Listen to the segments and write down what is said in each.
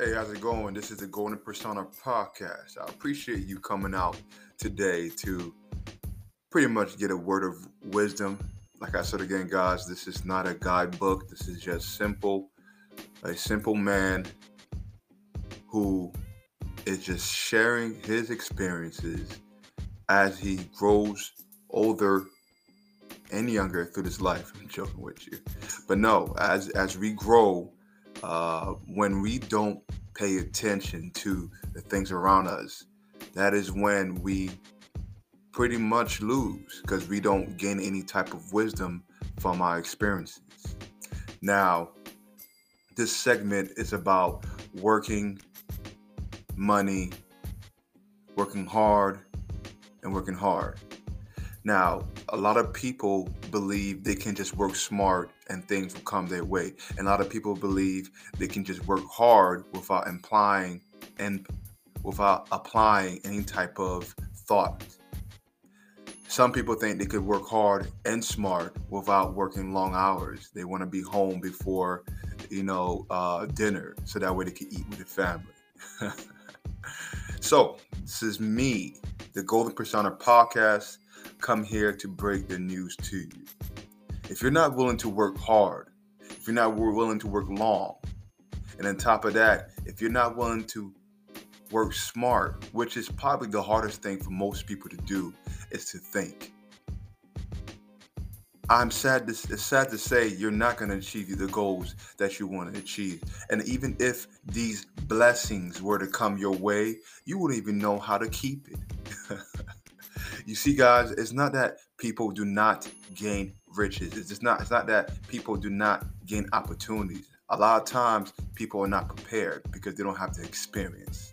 Hey, how's it going? This is the Golden Persona podcast. I appreciate you coming out today to pretty much get a word of wisdom. Like I said again, guys, this is not a guidebook. This is just simple, a simple man who is just sharing his experiences as he grows older and younger through this life. I'm joking with you. But no, as as we grow, uh, when we don't pay attention to the things around us, that is when we pretty much lose because we don't gain any type of wisdom from our experiences. Now, this segment is about working, money, working hard, and working hard. Now, a lot of people believe they can just work smart and things will come their way. And a lot of people believe they can just work hard without implying and without applying any type of thought. Some people think they could work hard and smart without working long hours. They want to be home before, you know, uh, dinner, so that way they can eat with the family. so this is me, the Golden Persona Podcast come here to break the news to you. If you're not willing to work hard, if you're not willing to work long, and on top of that, if you're not willing to work smart, which is probably the hardest thing for most people to do, is to think. I'm sad to, it's sad to say you're not going to achieve the goals that you want to achieve. And even if these blessings were to come your way, you wouldn't even know how to keep it. You see, guys, it's not that people do not gain riches. It's just not. It's not that people do not gain opportunities. A lot of times, people are not prepared because they don't have the experience.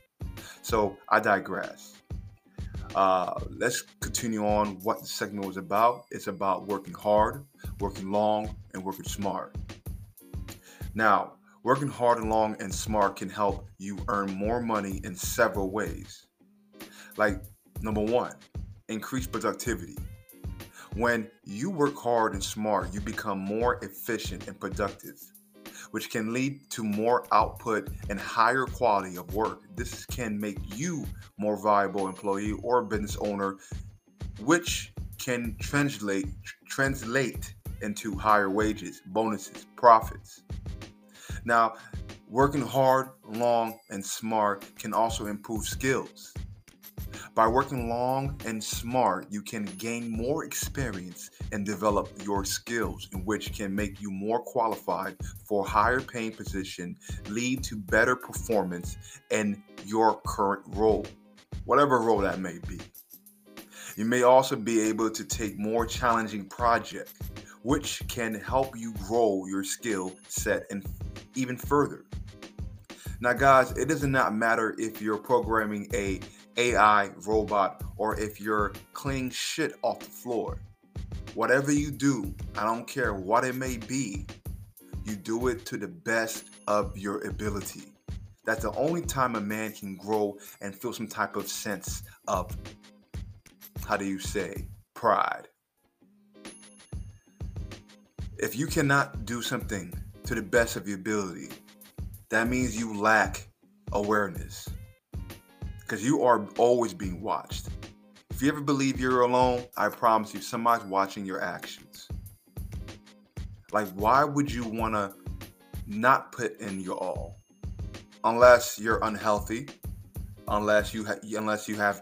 So I digress. Uh, let's continue on what the segment was about. It's about working hard, working long, and working smart. Now, working hard and long and smart can help you earn more money in several ways. Like, number one, increase productivity. When you work hard and smart, you become more efficient and productive, which can lead to more output and higher quality of work. This can make you more valuable employee or business owner, which can translate translate into higher wages, bonuses, profits. Now, working hard, long, and smart can also improve skills. By working long and smart, you can gain more experience and develop your skills, in which can make you more qualified for higher paying position, lead to better performance in your current role, whatever role that may be. You may also be able to take more challenging projects, which can help you grow your skill set and even further. Now, guys, it does not matter if you're programming a AI robot or if you're cleaning shit off the floor. Whatever you do, I don't care what it may be, you do it to the best of your ability. That's the only time a man can grow and feel some type of sense of, how do you say, pride. If you cannot do something to the best of your ability, that means you lack awareness because you are always being watched. If you ever believe you're alone, I promise you, somebody's watching your actions. Like, why would you want to not put in your all? Unless you're unhealthy, unless you ha- unless you have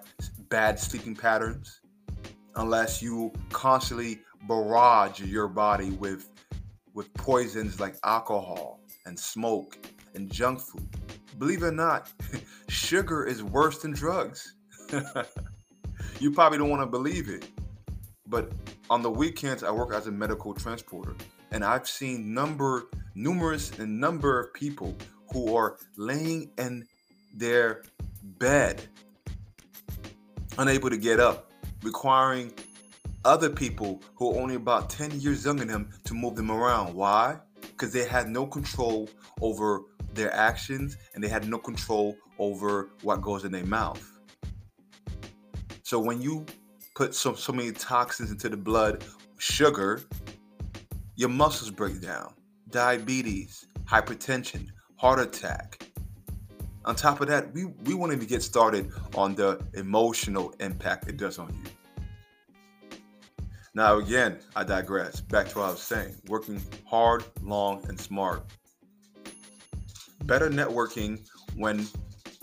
bad sleeping patterns, unless you constantly barrage your body with with poisons like alcohol and smoke and junk food. Believe it or not, sugar is worse than drugs. you probably don't want to believe it. But on the weekends, I work as a medical transporter, and I've seen number, numerous and number of people who are laying in their bed, unable to get up, requiring other people who are only about 10 years younger than them to move them around. Why? Because they had no control over their actions and they had no control over what goes in their mouth. So when you put so so many toxins into the blood, sugar, your muscles break down. Diabetes, hypertension, heart attack, On top of that, we, we won't even get started on the emotional impact it does on you. Now, again, I digress. Back to what I was saying working hard, long, and smart. Better networking when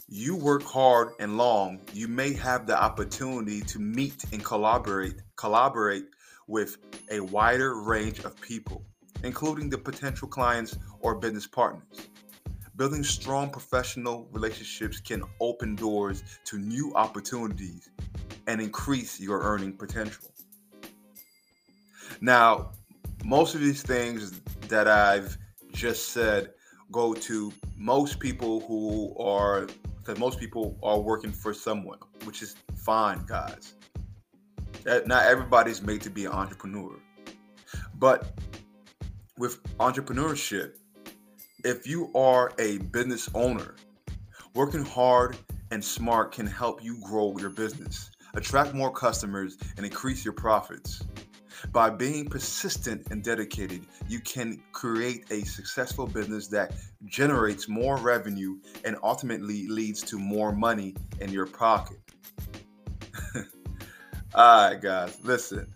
you work hard and long, you may have the opportunity to meet and collaborate collaborate with a wider range of people, including the potential clients or business partners. Building strong professional relationships can open doors to new opportunities and increase your earning potential. Now, most of these things that I've just said go to most people who are because most people are working for someone, which is fine, guys. Not everybody's made to be an entrepreneur. But with entrepreneurship, if you are a business owner, working hard and smart can help you grow your business, attract more customers, and increase your profits. By being persistent and dedicated, you can create a successful business that generates more revenue and ultimately leads to more money in your pocket. All right, guys, listen.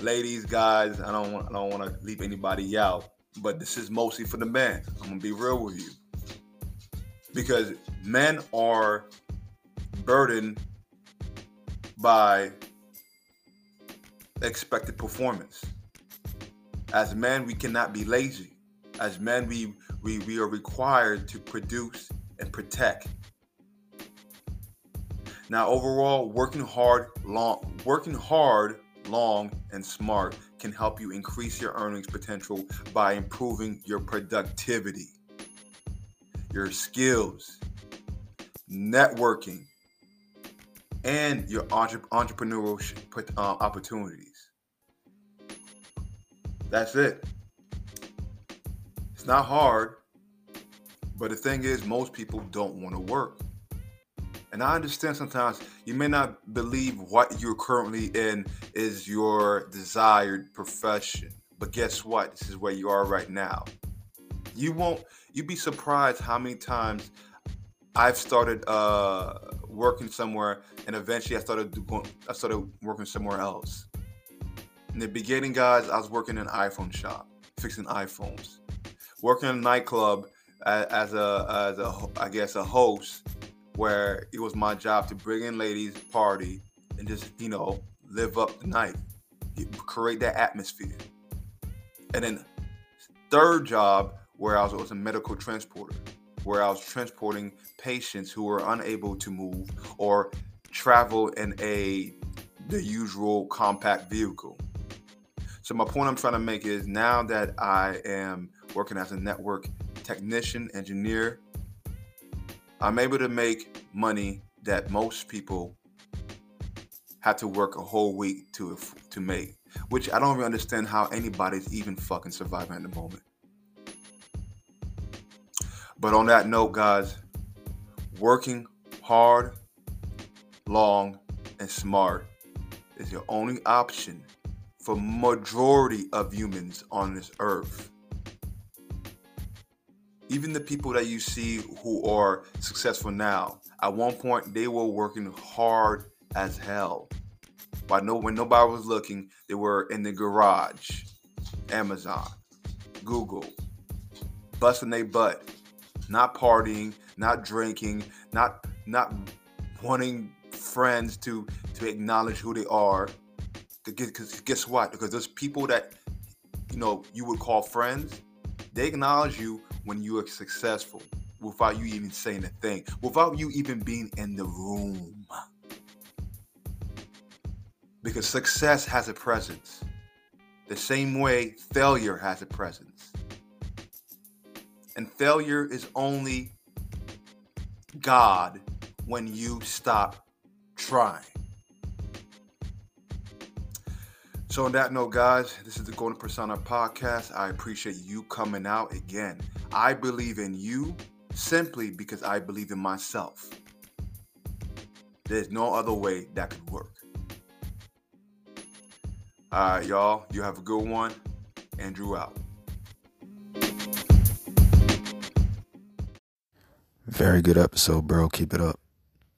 Ladies, guys, I don't want I don't want to leave anybody out, but this is mostly for the men. I'm gonna be real with you. Because men are burdened by expected performance. As men, we cannot be lazy. As men, we we, we are required to produce and protect. Now, overall, working hard, long, working hard, long, and smart can help you increase your earnings potential by improving your productivity, your skills, networking, and your entre- entrepreneurial uh, opportunities. That's it. It's not hard, but the thing is, most people don't want to work. And I understand sometimes you may not believe what you're currently in is your desired profession. But guess what? This is where you are right now. You won't, you'd be surprised how many times I've started uh, working somewhere, and eventually I started going, I started working somewhere else. In the beginning, guys, I was working in an iPhone shop, fixing iPhones. Working in a nightclub as a as a I guess a host, where it was my job to bring in ladies, party, and just you know live up the night, create that atmosphere. And then third job where I was, was a medical transporter where I was transporting patients who were unable to move or travel in a the usual compact vehicle. So my point I'm trying to make is now that I am working as a network technician, engineer, I'm able to make money that most people have to work a whole week to to make, which I don't even understand how anybody's even fucking surviving at the moment. But on that note, guys, working hard, long, and smart is your only option for majority of humans on this earth. Even the people that you see who are successful now, at one point they were working hard as hell. But no, when nobody was looking, they were in the garage, Amazon, Google, busting their butt, not partying, not drinking, not not wanting friends to to acknowledge who they are. Because guess what? Because those people that you know you would call friends, they acknowledge you when you are successful without you even saying a thing, without you even being in the room. Because success has a presence, the same way failure has a presence. And failure is only God when you stop trying. So, on that note, guys, this is the Golden Persona podcast. I appreciate you coming out again. I believe in you simply because I believe in myself. There's no other way that could work. All right, y'all. You have a good one. Andrew out. Very good episode, bro. Keep it up.